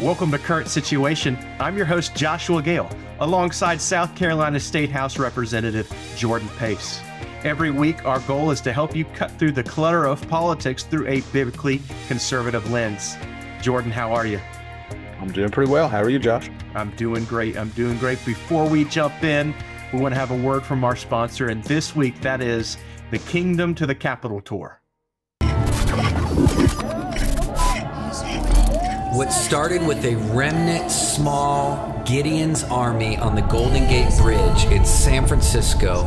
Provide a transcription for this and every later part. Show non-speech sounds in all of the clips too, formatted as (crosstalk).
Welcome to Current Situation. I'm your host, Joshua Gale, alongside South Carolina State House Representative Jordan Pace. Every week, our goal is to help you cut through the clutter of politics through a biblically conservative lens. Jordan, how are you? I'm doing pretty well. How are you, Josh? I'm doing great. I'm doing great. Before we jump in, we want to have a word from our sponsor, and this week that is the Kingdom to the Capitol Tour. What started with a remnant small Gideon's army on the Golden Gate Bridge in San Francisco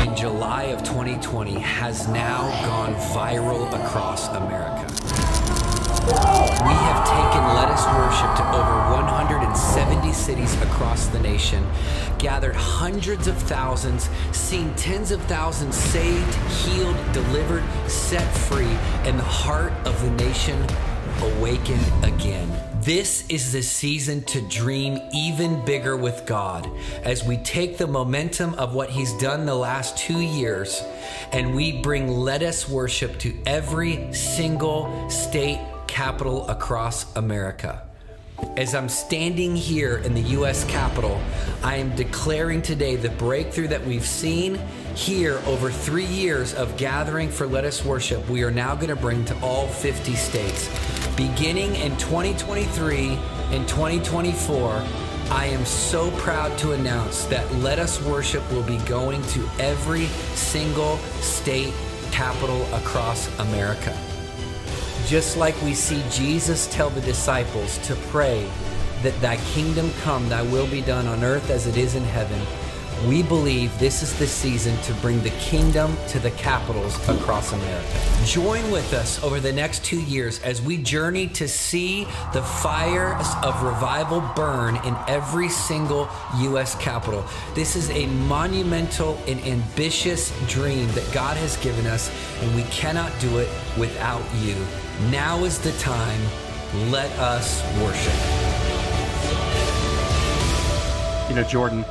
in July of 2020 has now gone viral across America. We have taken Let Us Worship to over 170 cities across the nation, gathered hundreds of thousands, seen tens of thousands saved, healed, delivered, set free, and the heart of the nation awakened again. This is the season to dream even bigger with God as we take the momentum of what He's done the last two years and we bring Let Us Worship to every single state capital across America. As I'm standing here in the U.S. Capitol, I am declaring today the breakthrough that we've seen here over three years of gathering for Let Us Worship, we are now going to bring to all 50 states. Beginning in 2023 and 2024, I am so proud to announce that Let Us Worship will be going to every single state capital across America. Just like we see Jesus tell the disciples to pray that thy kingdom come, thy will be done on earth as it is in heaven, we believe this is the season to bring the kingdom to the capitals across America. Join with us over the next two years as we journey to see the fires of revival burn in every single U.S. capital. This is a monumental and ambitious dream that God has given us, and we cannot do it without you. Now is the time. Let us worship. You know, Jordan,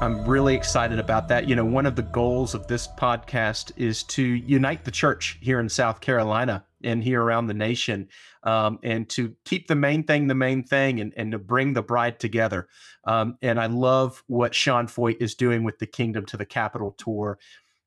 I'm really excited about that. You know, one of the goals of this podcast is to unite the church here in South Carolina and here around the nation, um, and to keep the main thing the main thing and, and to bring the bride together. Um, and I love what Sean Feucht is doing with the Kingdom to the Capitol tour.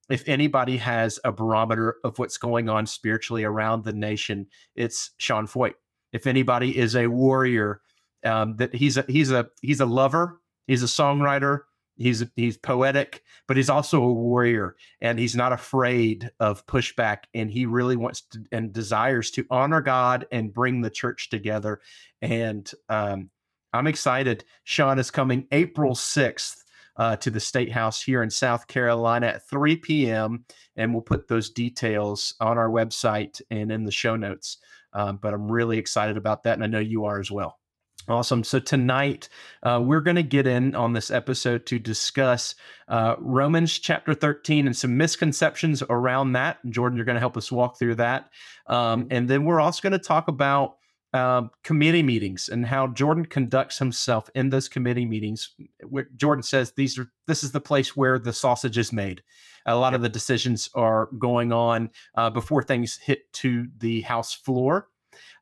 If anybody has a barometer of what's going on spiritually around the nation, it's Sean Feucht. If anybody is a warrior, um, that he's a he's a he's a lover, he's a songwriter, He's he's poetic, but he's also a warrior, and he's not afraid of pushback. And he really wants to and desires to honor God and bring the church together. And um, I'm excited. Sean is coming April sixth uh, to the State House here in South Carolina at 3 p.m. And we'll put those details on our website and in the show notes. Um, but I'm really excited about that, and I know you are as well. Awesome. So tonight uh, we're going to get in on this episode to discuss uh, Romans chapter 13 and some misconceptions around that. Jordan, you're going to help us walk through that. Um, and then we're also going to talk about uh, committee meetings and how Jordan conducts himself in those committee meetings. Where Jordan says these are this is the place where the sausage is made. A lot of the decisions are going on uh, before things hit to the House floor.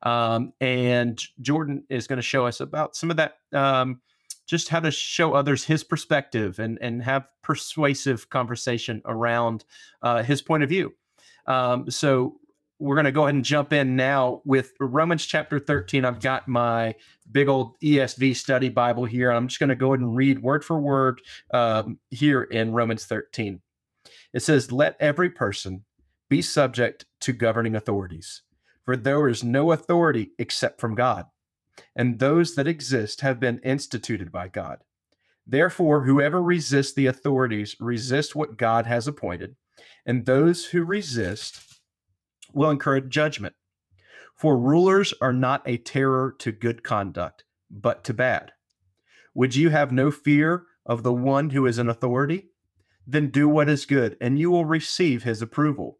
Um, and Jordan is going to show us about some of that, um, just how to show others his perspective and and have persuasive conversation around uh, his point of view. Um, so we're going to go ahead and jump in now with Romans chapter 13. I've got my big old ESV study Bible here. I'm just going to go ahead and read word for word um, here in Romans 13. It says, Let every person be subject to governing authorities for there is no authority except from God, and those that exist have been instituted by God. Therefore, whoever resists the authorities resists what God has appointed, and those who resist will incur judgment. For rulers are not a terror to good conduct, but to bad. Would you have no fear of the one who is in authority? Then do what is good, and you will receive his approval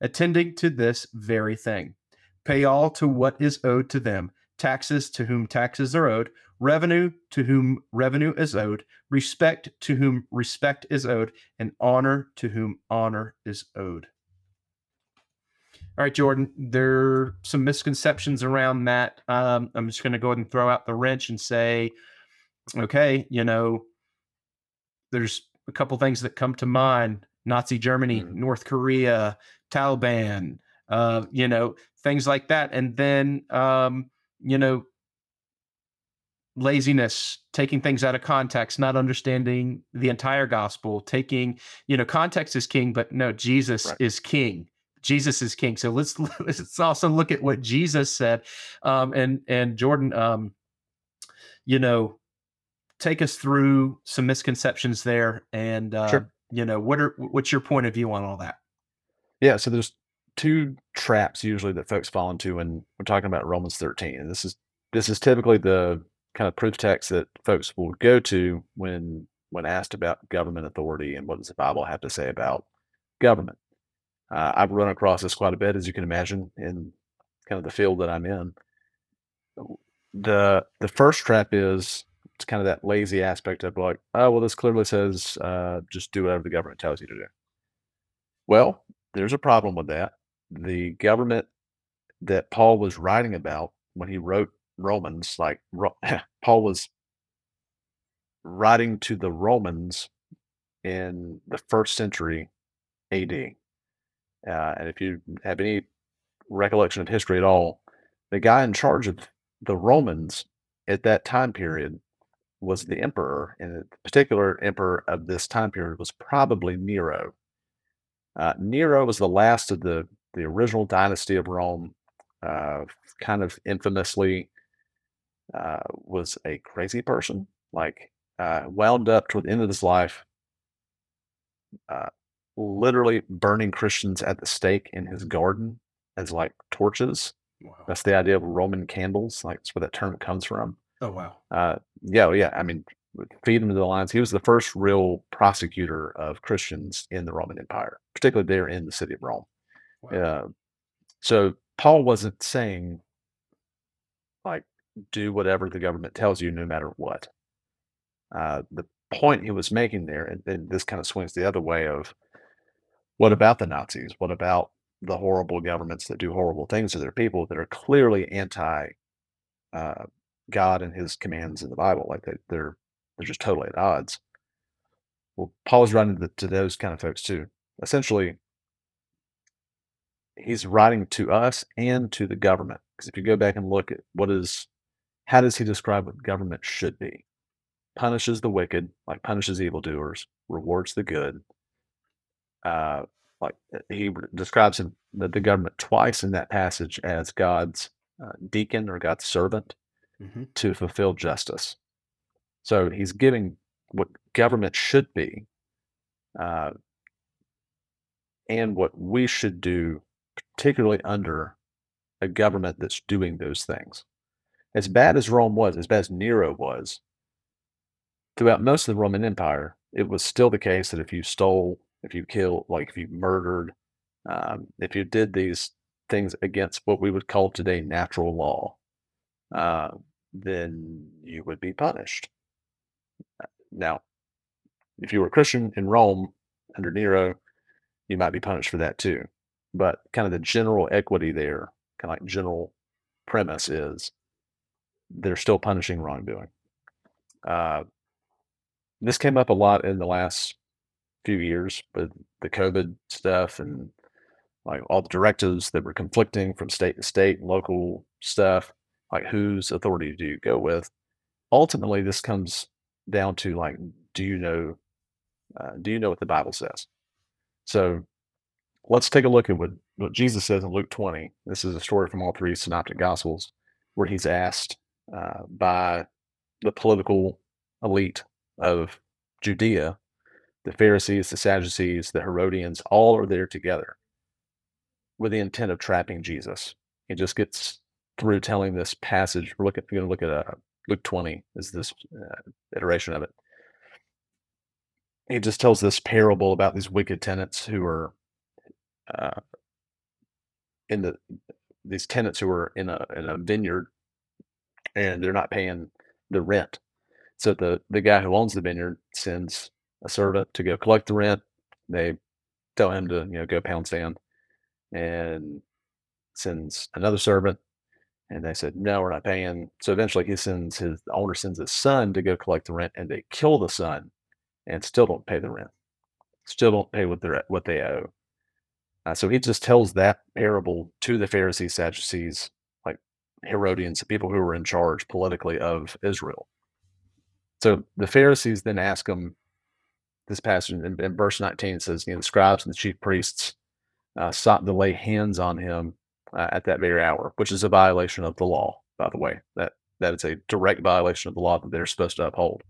attending to this very thing. Pay all to what is owed to them, taxes to whom taxes are owed, revenue to whom revenue is owed, respect to whom respect is owed, and honor to whom honor is owed. All right, Jordan, there are some misconceptions around that. Um, I'm just going to go ahead and throw out the wrench and say, okay, you know, there's a couple things that come to mind Nazi Germany, mm-hmm. North Korea, Taliban, uh, you know, things like that. And then, um, you know, laziness, taking things out of context, not understanding the entire gospel, taking, you know, context is king, but no, Jesus right. is king. Jesus is king. So let's (laughs) let's also look at what Jesus said. Um, and and Jordan, um, you know, take us through some misconceptions there, and uh, sure. You know, what are what's your point of view on all that? Yeah, so there's two traps usually that folks fall into when we're talking about Romans 13, and this is this is typically the kind of proof text that folks will go to when when asked about government authority and what does the Bible have to say about government. Uh, I've run across this quite a bit, as you can imagine, in kind of the field that I'm in. The the first trap is it's kind of that lazy aspect of like, oh well, this clearly says uh, just do whatever the government tells you to do. Well, there's a problem with that. The government that Paul was writing about when he wrote Romans, like (laughs) Paul was writing to the Romans in the first century AD. Uh, and if you have any recollection of history at all, the guy in charge of the Romans at that time period was the emperor, and the particular emperor of this time period was probably Nero. Uh, Nero was the last of the the original dynasty of Rome. Uh, kind of infamously uh, was a crazy person. Like uh, wound up toward the end of his life, uh, literally burning Christians at the stake in his garden as like torches. Wow. That's the idea of Roman candles. Like that's where that term comes from. Oh wow. Uh, yeah, yeah. I mean, feed them to the lions. He was the first real prosecutor of Christians in the Roman Empire, particularly there in the city of Rome. Wow. Uh, so Paul wasn't saying like do whatever the government tells you, no matter what. Uh, the point he was making there, and, and this kind of swings the other way of what about the Nazis? What about the horrible governments that do horrible things to their people that are clearly anti uh, God and His commands in the Bible? Like they, they're they're just totally at odds. Well, Paul's writing to, to those kind of folks too. Essentially, he's writing to us and to the government. Because if you go back and look at what is, how does he describe what government should be? Punishes the wicked, like punishes evildoers, rewards the good. Uh, like uh, he describes him, the, the government twice in that passage as God's uh, deacon or God's servant mm-hmm. to fulfill justice. So he's giving what government should be uh, and what we should do, particularly under a government that's doing those things. As bad as Rome was, as bad as Nero was, throughout most of the Roman Empire, it was still the case that if you stole, if you killed, like if you murdered, um, if you did these things against what we would call today natural law, uh, then you would be punished. Now, if you were a Christian in Rome under Nero, you might be punished for that too. But kind of the general equity there, kind of like general premise is they're still punishing wrongdoing. Uh, this came up a lot in the last few years with the COVID stuff and like all the directives that were conflicting from state to state, and local stuff, like whose authority do you go with? Ultimately, this comes down to like, do you know, uh, do you know what the Bible says? So let's take a look at what, what Jesus says in Luke 20. This is a story from all three synoptic gospels where he's asked uh, by the political elite of Judea, the Pharisees, the Sadducees, the Herodians, all are there together. with the intent of trapping Jesus. He just gets through telling this passage. We're looking, we're going to look at uh, Luke 20 is this uh, iteration of it. He just tells this parable about these wicked tenants who are uh, in the these tenants who are in a in a vineyard and they're not paying the rent. So the the guy who owns the vineyard sends a servant to go collect the rent. They tell him to you know go pound sand, and sends another servant. And they said no, we're not paying. So eventually, he sends his the owner sends his son to go collect the rent, and they kill the son, and still don't pay the rent. Still don't pay what they what they owe. Uh, so he just tells that parable to the Pharisees, Sadducees, like Herodians, the people who were in charge politically of Israel. So the Pharisees then ask him this passage in, in verse 19 says, you know, the scribes and the chief priests uh, sought to lay hands on him uh, at that very hour, which is a violation of the law, by the way. That that is a direct violation of the law that they're supposed to uphold.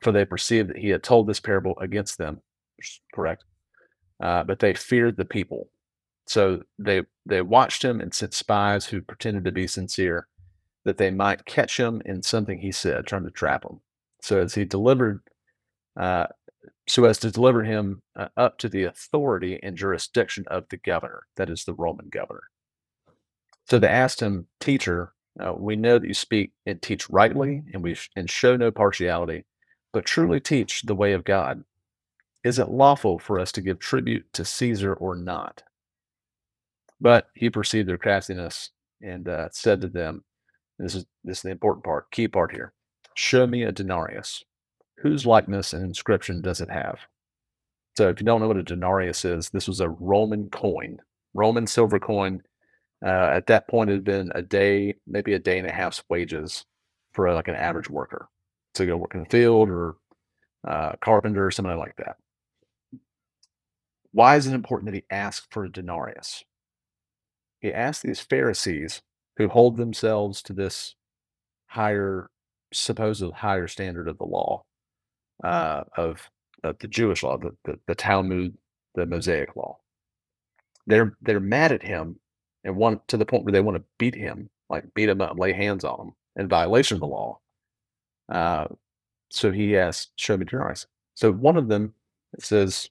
For they perceived that he had told this parable against them, correct. Uh, but they feared the people. So they they watched him and sent spies who pretended to be sincere, that they might catch him in something he said, trying to trap him. So as he delivered, uh, so as to deliver him uh, up to the authority and jurisdiction of the governor, that is the Roman governor. So they asked him, Teacher, uh, we know that you speak and teach rightly, and we sh- and show no partiality, but truly teach the way of God. Is it lawful for us to give tribute to Caesar or not? But he perceived their craftiness and uh, said to them, this is, this is the important part, key part here. Show me a denarius. Whose likeness and inscription does it have? So if you don't know what a denarius is, this was a Roman coin, Roman silver coin. Uh, at that point, it had been a day, maybe a day and a half's wages for like an average worker to go work in the field or uh, carpenter or something like that. Why is it important that he ask for a denarius? He asked these Pharisees who hold themselves to this higher, supposed higher standard of the law, uh, of, of the Jewish law, the, the, the Talmud, the Mosaic law. They're they're mad at him and want to the point where they want to beat him, like beat him up, lay hands on him in violation of the law. Uh, so he asked, "Show me denarius." So one of them says,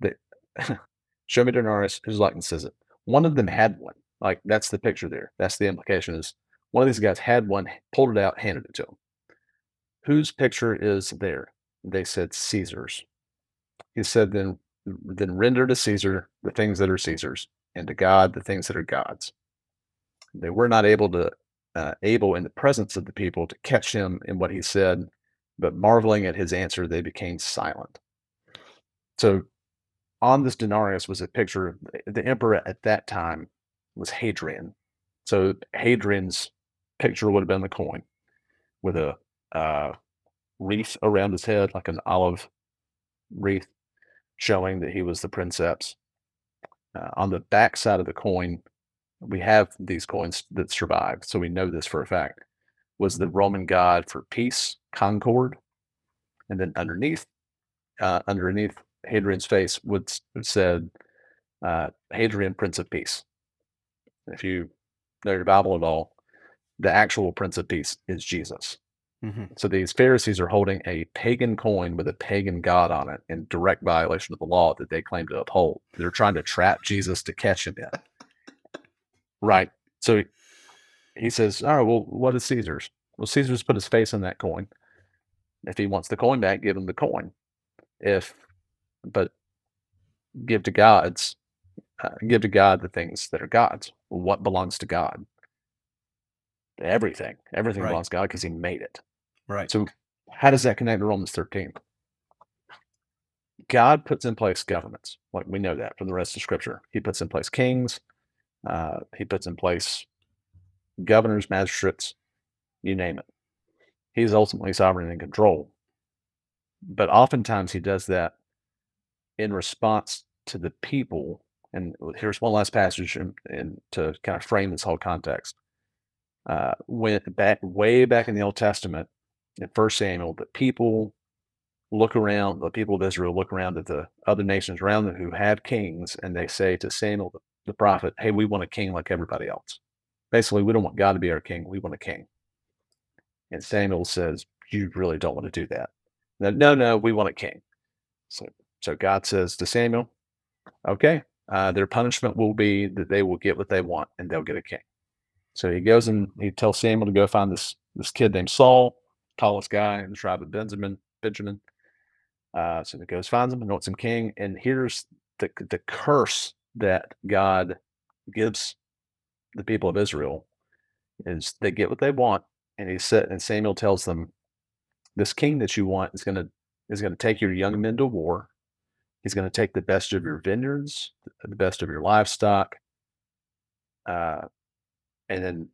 that, (laughs) "Show me denarius." Whose likeness says it? One of them had one. Like that's the picture there. That's the implication is one of these guys had one, pulled it out, handed it to him. Whose picture is there? They said Caesar's. He said, then then render to Caesar the things that are Caesar's, and to God the things that are God's. They were not able to uh, able in the presence of the people to catch him in what he said, but marveling at his answer, they became silent. So on this denarius was a picture the emperor at that time was Hadrian. So Hadrian's picture would have been the coin with a uh, wreath around his head, like an olive wreath, showing that he was the princeps. Uh, on the back side of the coin, we have these coins that survived, so we know this for a fact. Was the Roman god for peace, concord, and then underneath, uh, underneath Hadrian's face would said uh, Hadrian, Prince of Peace if you know your Bible at all, the actual Prince of Peace is Jesus. Mm-hmm. So these Pharisees are holding a pagan coin with a pagan god on it in direct violation of the law that they claim to uphold. They're trying to trap Jesus to catch him in. right. So he says, All right, well, what is Caesar's? Well, Caesar's put his face on that coin. If he wants the coin back, give him the coin. If, but give to God's uh, give to God the things that are God's. What belongs to God? Everything. Everything right. belongs to God because He made it. Right. So, how does that connect to Romans 13? God puts in place governments. Like we know that from the rest of Scripture. He puts in place kings. Uh, he puts in place governors, magistrates, you name it. He's ultimately sovereign and in control. But oftentimes he does that in response to the people and here's one last passage and, to kind of frame this whole context. Uh, went back way back in the Old Testament in First Samuel, the people look around, the people of Israel look around at the other nations around them who have kings, and they say to Samuel, the prophet, hey, we want a king like everybody else. Basically, we don't want God to be our king. We want a king. And Samuel says, you really don't want to do that. No, no, no, we want a king. So, so God says to Samuel, okay, uh, their punishment will be that they will get what they want and they'll get a king. So he goes and he tells Samuel to go find this this kid named Saul, tallest guy in the tribe of Benjamin. Benjamin. Uh, so he goes finds him, anoints him king, and here's the the curse that God gives the people of Israel is they get what they want, and he said, and Samuel tells them, this king that you want is gonna is gonna take your young men to war. He's gonna take the best of your vineyards, the best of your livestock, uh, and then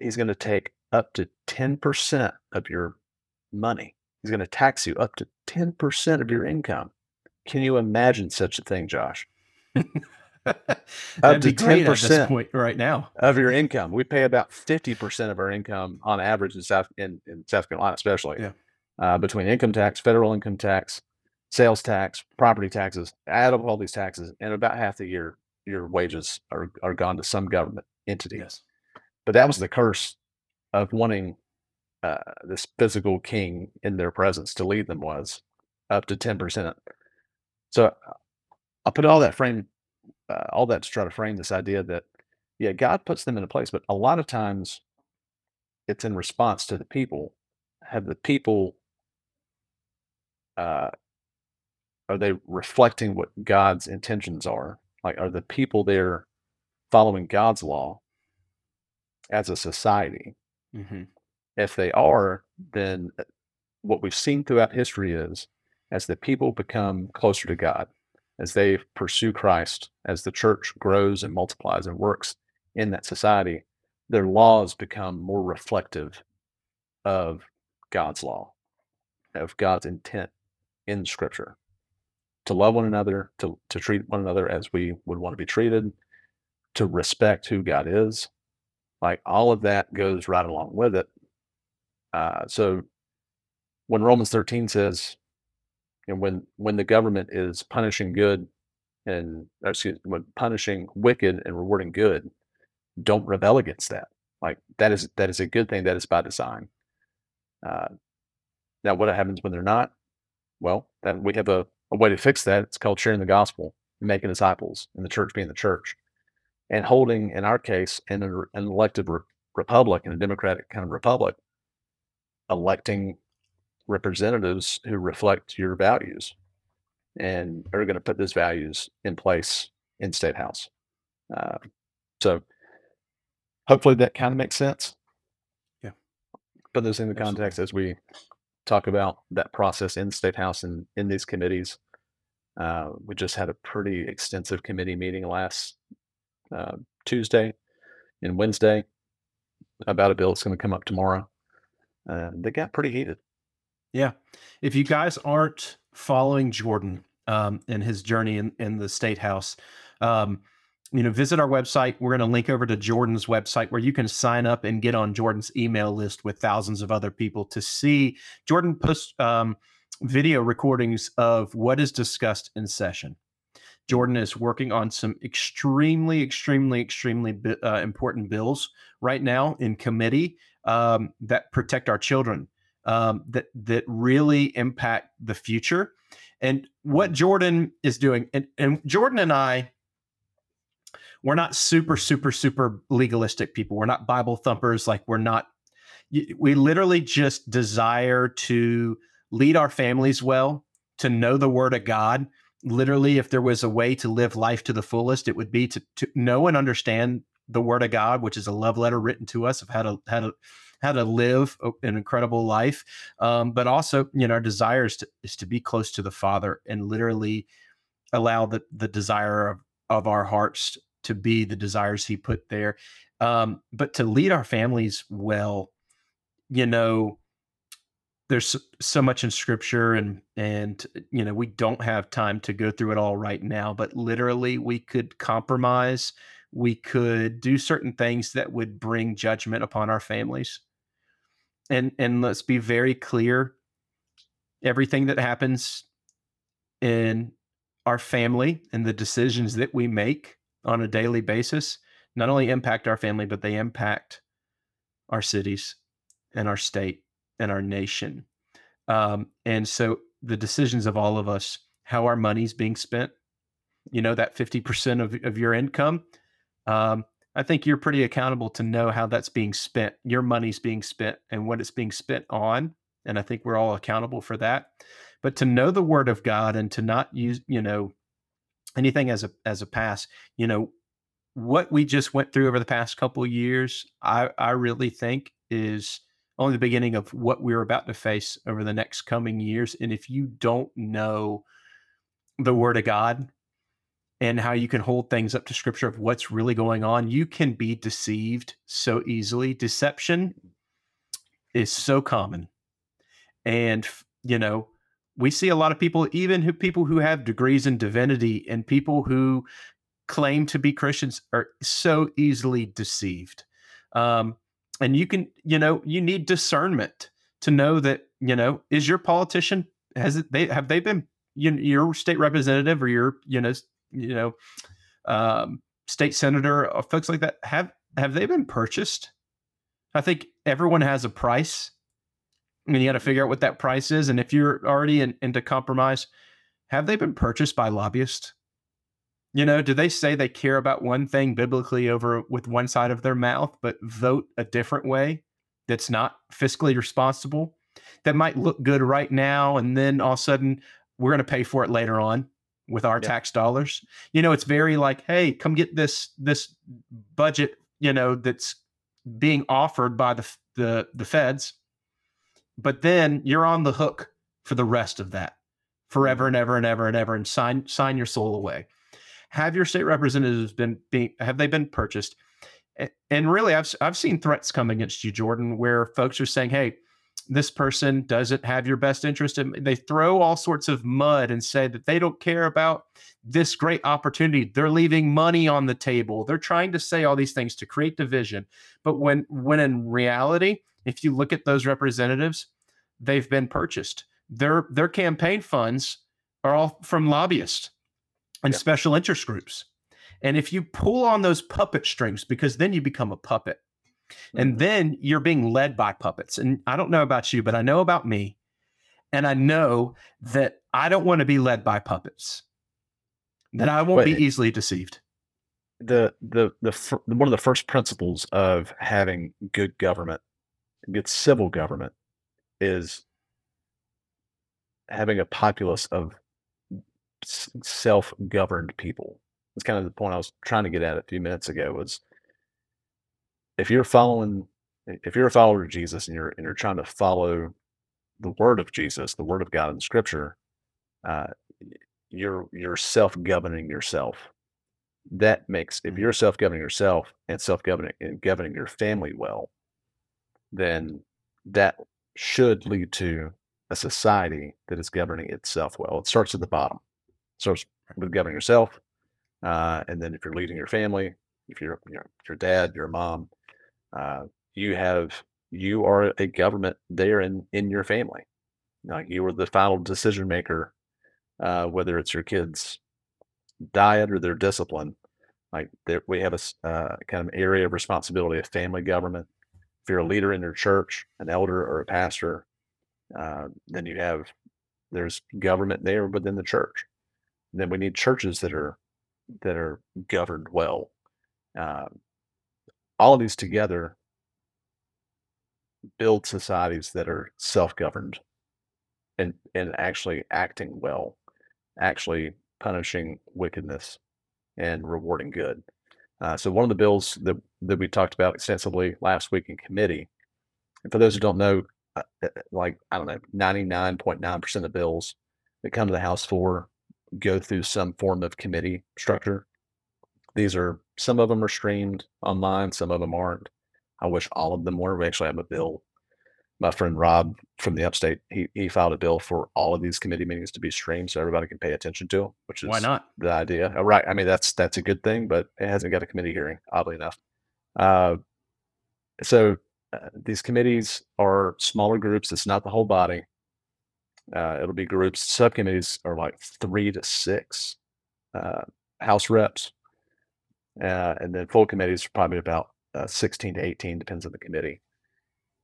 he's gonna take up to ten percent of your money. He's gonna tax you up to ten percent of your income. Can you imagine such a thing, Josh? (laughs) up to ten percent point right now of your (laughs) income. We pay about fifty percent of our income on average in South in, in South Carolina, especially. Yeah. Uh, between income tax, federal income tax, sales tax, property taxes, add up all these taxes, and about half the year your wages are, are gone to some government entity. Yes. But that was the curse of wanting uh, this physical king in their presence to lead them was up to ten percent. So I'll put all that frame uh, all that to try to frame this idea that yeah god puts them in a place but a lot of times it's in response to the people. Have the people uh, are they reflecting what god's intentions are? Like are the people there following god's law as a society mm-hmm. if they are then uh, what we've seen throughout history is as the people become closer to god as they pursue Christ, as the church grows and multiplies and works in that society, their laws become more reflective of God's law, of God's intent in Scripture to love one another, to, to treat one another as we would want to be treated, to respect who God is. Like all of that goes right along with it. Uh, so when Romans 13 says, and when when the government is punishing good and excuse when punishing wicked and rewarding good, don't rebel against that. Like that is that is a good thing. That is by design. Uh, now, what happens when they're not? Well, then we have a, a way to fix that. It's called sharing the gospel and making disciples, and the church being the church, and holding, in our case, in an, an elected re- republic, in a democratic kind of republic, electing representatives who reflect your values and are going to put those values in place in state house. Uh, so hopefully that kind of makes sense. Yeah. Put those in the Absolutely. context as we talk about that process in state house and in these committees. Uh, we just had a pretty extensive committee meeting last uh, Tuesday and Wednesday about a bill that's going to come up tomorrow. Uh, they got pretty heated. Yeah. If you guys aren't following Jordan um, and his journey in, in the state house, um, you know, visit our website. We're going to link over to Jordan's website where you can sign up and get on Jordan's email list with thousands of other people to see Jordan post um, video recordings of what is discussed in session. Jordan is working on some extremely, extremely, extremely uh, important bills right now in committee um, that protect our children um, that that really impact the future. And what Jordan is doing, and, and Jordan and I, we're not super, super, super legalistic people. We're not Bible thumpers. Like we're not. We literally just desire to lead our families well, to know the Word of God. Literally, if there was a way to live life to the fullest, it would be to, to know and understand the Word of God, which is a love letter written to us of how to how to how to live an incredible life, um, but also you know our desire is to, is to be close to the Father and literally allow the the desire of, of our hearts to be the desires He put there, um, but to lead our families well. You know, there's so much in scripture and and you know we don't have time to go through it all right now but literally we could compromise we could do certain things that would bring judgment upon our families. And and let's be very clear everything that happens in our family and the decisions that we make on a daily basis not only impact our family, but they impact our cities and our state and our nation. Um, and so the decisions of all of us, how our money's being spent, you know, that 50% of, of your income, um, I think you're pretty accountable to know how that's being spent. Your money's being spent and what it's being spent on. And I think we're all accountable for that. But to know the word of God and to not use, you know, anything as a as a pass, you know, what we just went through over the past couple years, I, I really think is only the beginning of what we're about to face over the next coming years. And if you don't know the word of God and how you can hold things up to scripture of what's really going on, you can be deceived so easily. Deception is so common. And, you know, we see a lot of people, even who people who have degrees in divinity and people who claim to be Christians are so easily deceived. Um, and you can, you know, you need discernment to know that, you know, is your politician has it they have they been you, your state representative or your, you know, you know, um, state senator or folks like that have have they been purchased? I think everyone has a price. and you got to figure out what that price is. And if you're already in, into compromise, have they been purchased by lobbyists? You know, do they say they care about one thing biblically over with one side of their mouth, but vote a different way that's not fiscally responsible? That might look good right now, and then all of a sudden we're going to pay for it later on with our tax dollars. You know, it's very like, hey, come get this this budget. You know, that's being offered by the the the feds, but then you're on the hook for the rest of that forever mm-hmm. and ever and ever and ever, and sign sign your soul away have your state representatives been being have they been purchased? And really, I've I've seen threats come against you, Jordan, where folks are saying, "Hey, this person doesn't have your best interest." And they throw all sorts of mud and say that they don't care about this great opportunity. They're leaving money on the table. They're trying to say all these things to create division. But when when in reality, if you look at those representatives, they've been purchased. Their their campaign funds are all from lobbyists and yeah. special interest groups. And if you pull on those puppet strings, because then you become a puppet, mm-hmm. and then you're being led by puppets. And I don't know about you, but I know about me. And I know that I don't want to be led by puppets, that I won't be easily deceived. The, the, the, one of the first principles of having good government, good civil government, is having a populace of self-governed people. That's kind of the point I was trying to get at a few minutes ago was if you're following if you're a follower of Jesus and you're and you're trying to follow the word of Jesus, the word of God in scripture, uh, you're you're self-governing yourself. That makes if mm-hmm. you're self-governing yourself and self-governing and governing your family well, then that should lead to a society that is governing itself well. It starts at the bottom starts with governing yourself, uh, and then if you're leading your family, if you're your, your dad, your mom, uh, you have you are a government there in in your family. Like you are the final decision maker, uh, whether it's your kids' diet or their discipline. Like we have a uh, kind of area of responsibility of family government. If you're a leader in your church, an elder or a pastor, uh, then you have there's government there within the church then we need churches that are that are governed well. Uh, all of these together build societies that are self-governed and and actually acting well, actually punishing wickedness and rewarding good. Uh, so one of the bills that that we talked about extensively last week in committee, and for those who don't know, uh, uh like I don't know, ninety nine point nine percent of bills that come to the House for go through some form of committee structure. These are some of them are streamed online, some of them aren't. I wish all of them were. We actually have a bill. My friend Rob from the upstate, he, he filed a bill for all of these committee meetings to be streamed so everybody can pay attention to them, which is why not the idea. Oh, right. I mean, that's that's a good thing, but it hasn't got a committee hearing, oddly enough. Uh, so uh, these committees are smaller groups. It's not the whole body. Uh, it'll be groups. Subcommittees are like three to six uh, House reps. uh, and then full committees are probably about uh, 16 to 18, depends on the committee.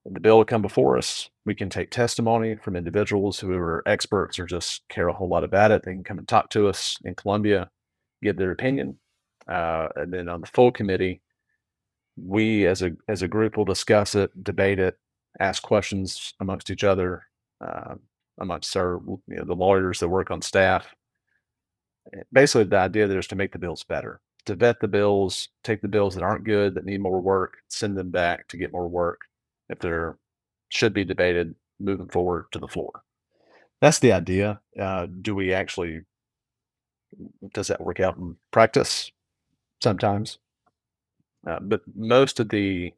the bill will come before us. We can take testimony from individuals who are experts or just care a whole lot about it. They can come and talk to us in Columbia, give their opinion, uh, and then on the full committee, we as a as a group will discuss it, debate it, ask questions amongst each other, uh, amongst our you know the lawyers that work on staff. Eh, basically, the idea there is to make the bills better, to vet the bills, take the bills that aren't good, that need more work, send them back to get more work. If they're should be debated, moving forward to the floor. That's the idea. Uh, do we actually? Does that work out in practice? Sometimes, uh, but most of the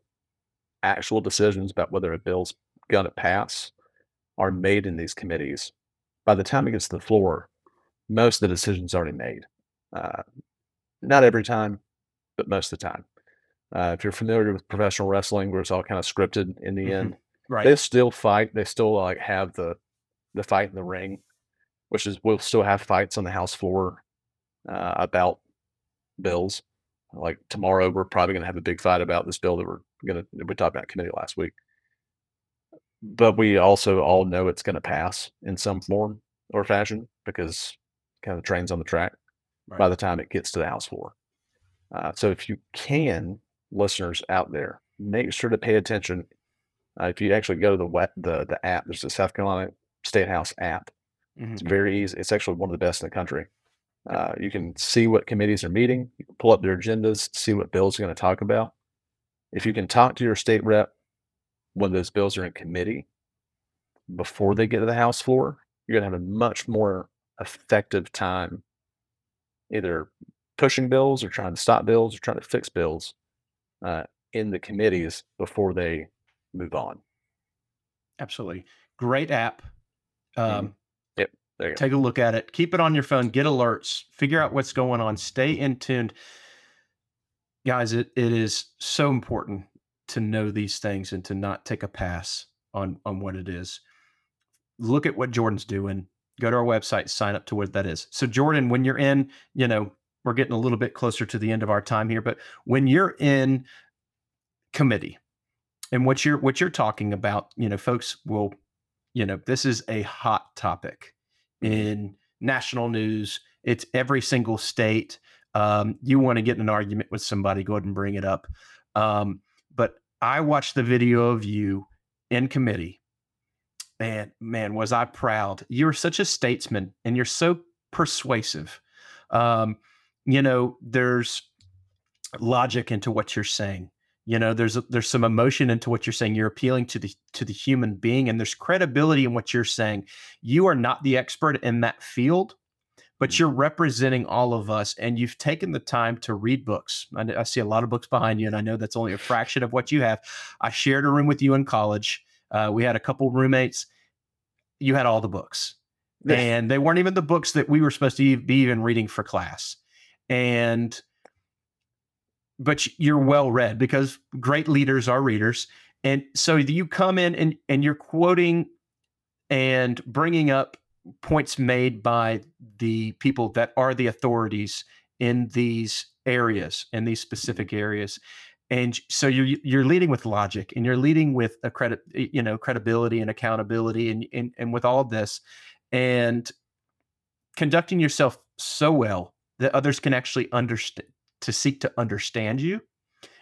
actual decisions about whether a bill's going to pass are made in these committees. By the time it gets to the floor, most of the decisions already made. Uh, not every time, but most of the time. Uh, if you're familiar with professional wrestling, where it's all kind of scripted in the Mhm. end, Right. they still fight. They still like have the the fight in the ring, which is we'll still have fights on the house floor uh, about bills. Like tomorrow, we're probably going to have a big fight about this bill that we're going to we talked about committee last week. But we also all know it's going to pass in some form or fashion because kind of the train's on the track by the time it gets to the house floor. Uh, so if you can, listeners out there, make sure to pay attention. Uh, if you actually go to the web, the the app, there's the South Carolina State House app. Mhm. It's very easy. It's actually one of the best in the country. Uh, you can see what committees are meeting. You can pull up their agendas, see what bills they're going to talk about. If you can talk to your state rep when those bills are in committee before they get to the House floor, you're going to have a much more effective time either pushing bills or trying to stop bills or trying to fix bills uh, in the committees before they move on. Absolutely. Great app. Um, There you go. take a look at it. Keep it on your phone. Get alerts. Figure out what's going on. Stay in tuned. Guys, it, it is so important to know these things and to not take a pass on on what it is. Look at what Jordan's doing. Go to our website, sign up to what that is. So, Jordan, when you're in, you know, we're getting a little bit closer to the end of our time here, but when you're in committee and what you're what you're talking about, you know, folks will, you know, this is a hot topic in national news. It's every single state. Um, you want to get in an argument with somebody, go ahead and bring it up. Um, I watched the video of you in committee, and man, was I proud. You're such a statesman, and you're so persuasive. Um, you know, there's logic into what you're saying. You know, there's there's some emotion into what you're saying. You're appealing to the to the human being, and there's credibility in what you're saying. You are not the expert in that field, but Mhm. you're representing all of us, and you've taken the time to read books. I, I see a lot of books behind you, and I know that's only a fraction of what you have. I shared a room with you in college. Uh, we had a couple roommates. You had all the books, and they weren't even the books that we were supposed to be even reading for class. And but you're well read because great leaders are readers. And so you come in and and you're quoting and bringing up points made by the people that are the authorities in these areas in these specific mm-hmm. areas. And so you're you're leading with logic and you're leading with a credit you know credibility and accountability and and, and with all of this and conducting yourself so well that others can actually understand to seek to understand you.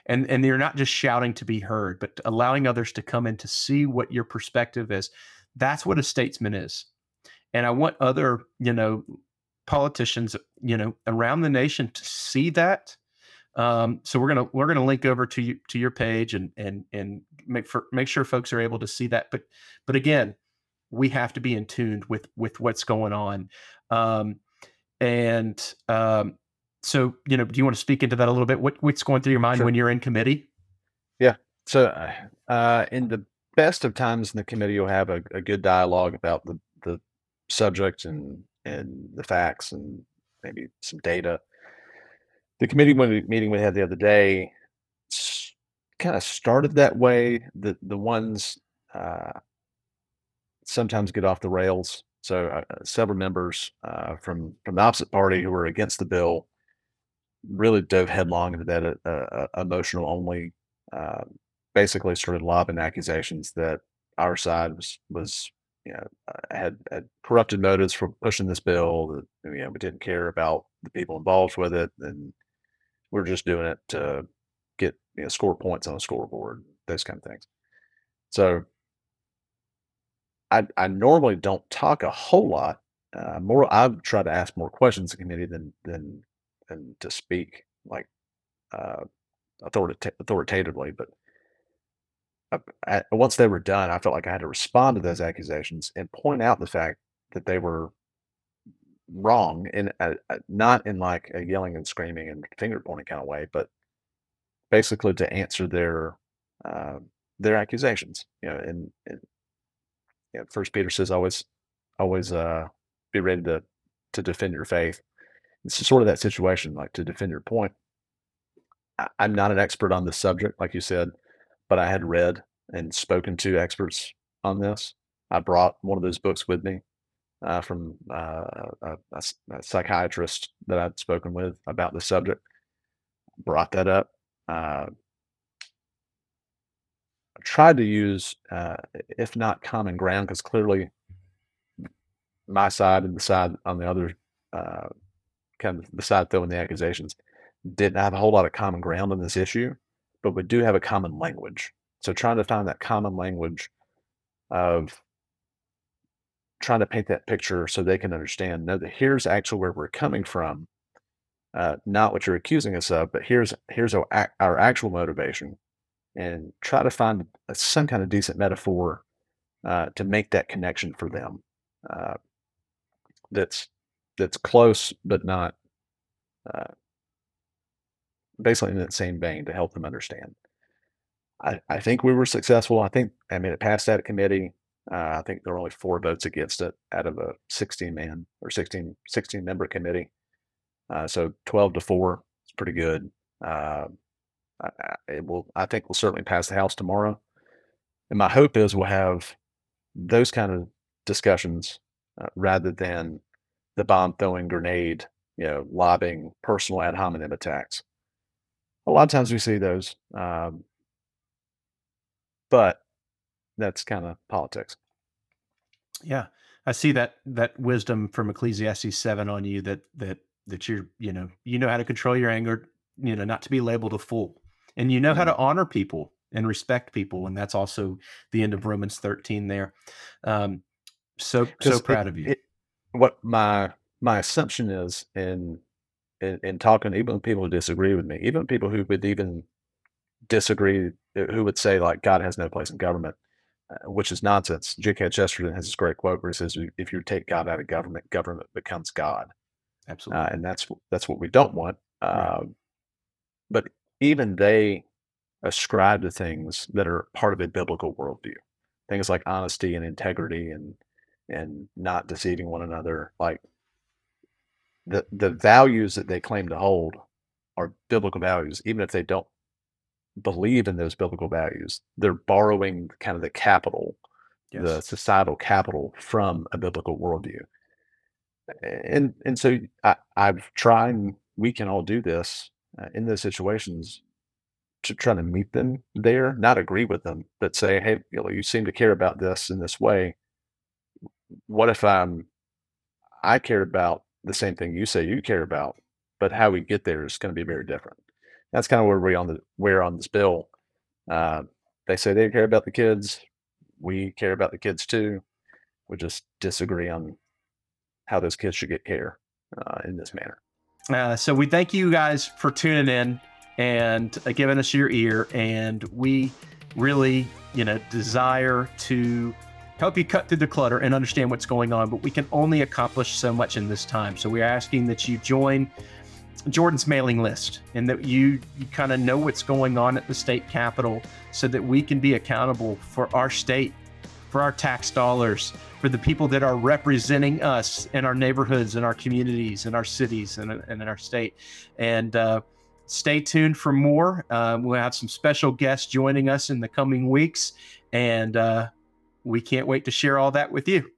And and you're not just shouting to be heard but allowing others to come in to see what your perspective is. That's what a statesman is and i want other you know politicians you know around the nation to see that. Um, so we're gonna we're gonna link over to you to your page and and and make for make sure folks are able to see that. But but again we have to be in tuned with with what's going on. Um, and um, so you know do you want to speak into that a little bit? What what's going through your mind Sure. when you're in committee? Yeah. So, uh, in the best of times in the committee, you'll have a, a good dialogue about the subject and, and the facts and maybe some data. The committee meeting we had the other day kind of started that way. The the ones uh, sometimes get off the rails. So uh, uh, several members uh, from from the opposite party who were against the bill really dove headlong into that uh, uh, emotional only. Uh, basically, started lobbing accusations that our side was was you know uh, had, had corrupted motives for pushing this bill. That you know we didn't care about the people involved with it, and we're just doing it to get you know score points on a scoreboard, those kind of things. So I I normally don't talk a whole lot. Uh, more I try to ask more questions in committee than than than to speak like uh, authorita- authoritatively. But uh, at, once they were done, I felt like I had to respond to those accusations and point out the fact that they were wrong, and uh, uh, not in like a yelling and screaming and finger pointing kind of way, but basically to answer their uh, their accusations. You know, and, and you know, First Peter says always always uh, be ready to to defend your faith. It's sort of that situation, like to defend your point. I, I'm not an expert on this subject, like you said, but I had read and spoken to experts on this. I brought one of those books with me uh, from uh, a, a, a, psychiatrist that I'd spoken with about the subject. Brought that up. Uh, tried to use, uh, if not common ground, because clearly my side and the side on the other, uh, kind of the side throwing the accusations, didn't have a whole lot of common ground on this issue, but we do have a common language. So trying to find that common language of trying to paint that picture so they can understand, that here's actually where we're coming from, uh, not what you're accusing us of, but here's here's our, our actual motivation and try to find some kind of decent metaphor uh, to make that connection for them. Uh, that's that's close, but not uh, basically in that same vein to help them understand. I, I think we were successful. I think I mean it passed out of committee. Uh, I think there were only four votes against it out of a 16 man or 16 16 member committee. Uh, so 12 to four is pretty good. Uh, it will. I think we'll certainly pass the House tomorrow, and my hope is we'll have those kind of discussions uh, rather than the bomb throwing grenade, you know, lobbing personal ad hominem attacks. A lot of times we see those, um, but that's kind of politics. Yeah, I see that that wisdom from Ecclesiastes seven on you that that that you're you know you know how to control your anger, you know, not to be labeled a fool and you know how to mm-hmm. honor people and respect people and that's also the end of romans 13 there um, so so proud it, of you it, what my my assumption is in, in in talking even people who disagree with me even people who would even disagree uh, who would say like god has no place in government uh, which is nonsense G.K. Chesterton has this great quote where he says if you take god out of government government becomes god uh, absolutely uh, and that's that's what we don't want right. Um, but even they ascribe to things that are part of a biblical worldview. Things like honesty and integrity and and not deceiving one another. Like the the values that they claim to hold are biblical values, even if they don't believe in those biblical values. They're borrowing kind of the capital, yes. the societal capital from a biblical worldview. And and so I, I've tried. We can all do this uh, in those situations to try to meet them there, not agree with them, but say, hey, you know, you seem to care about this in this way. What if I'm I care about the same thing you say you care about, but how we get there is going to be very different. That's kind of where we on the where on this bill. Uh, they say they care about the kids. We care about the kids too. We just disagree on how those kids should get care uh, in this manner. Uh, so we thank you guys for tuning in and uh, giving us your ear. And we really, you know, desire to help you cut through the clutter and understand what's going on. But we can only accomplish so much in this time. So we're asking that you join Jordan's mailing list and that you, you kind of know what's going on at the state capitol so that we can be accountable for our state, for our tax dollars, for the people that are representing us in our neighborhoods and our communities and our cities and, and in our state. And uh, stay tuned for more. Um, we'll have some special guests joining us in the coming weeks. And uh, we can't wait to share all that with you.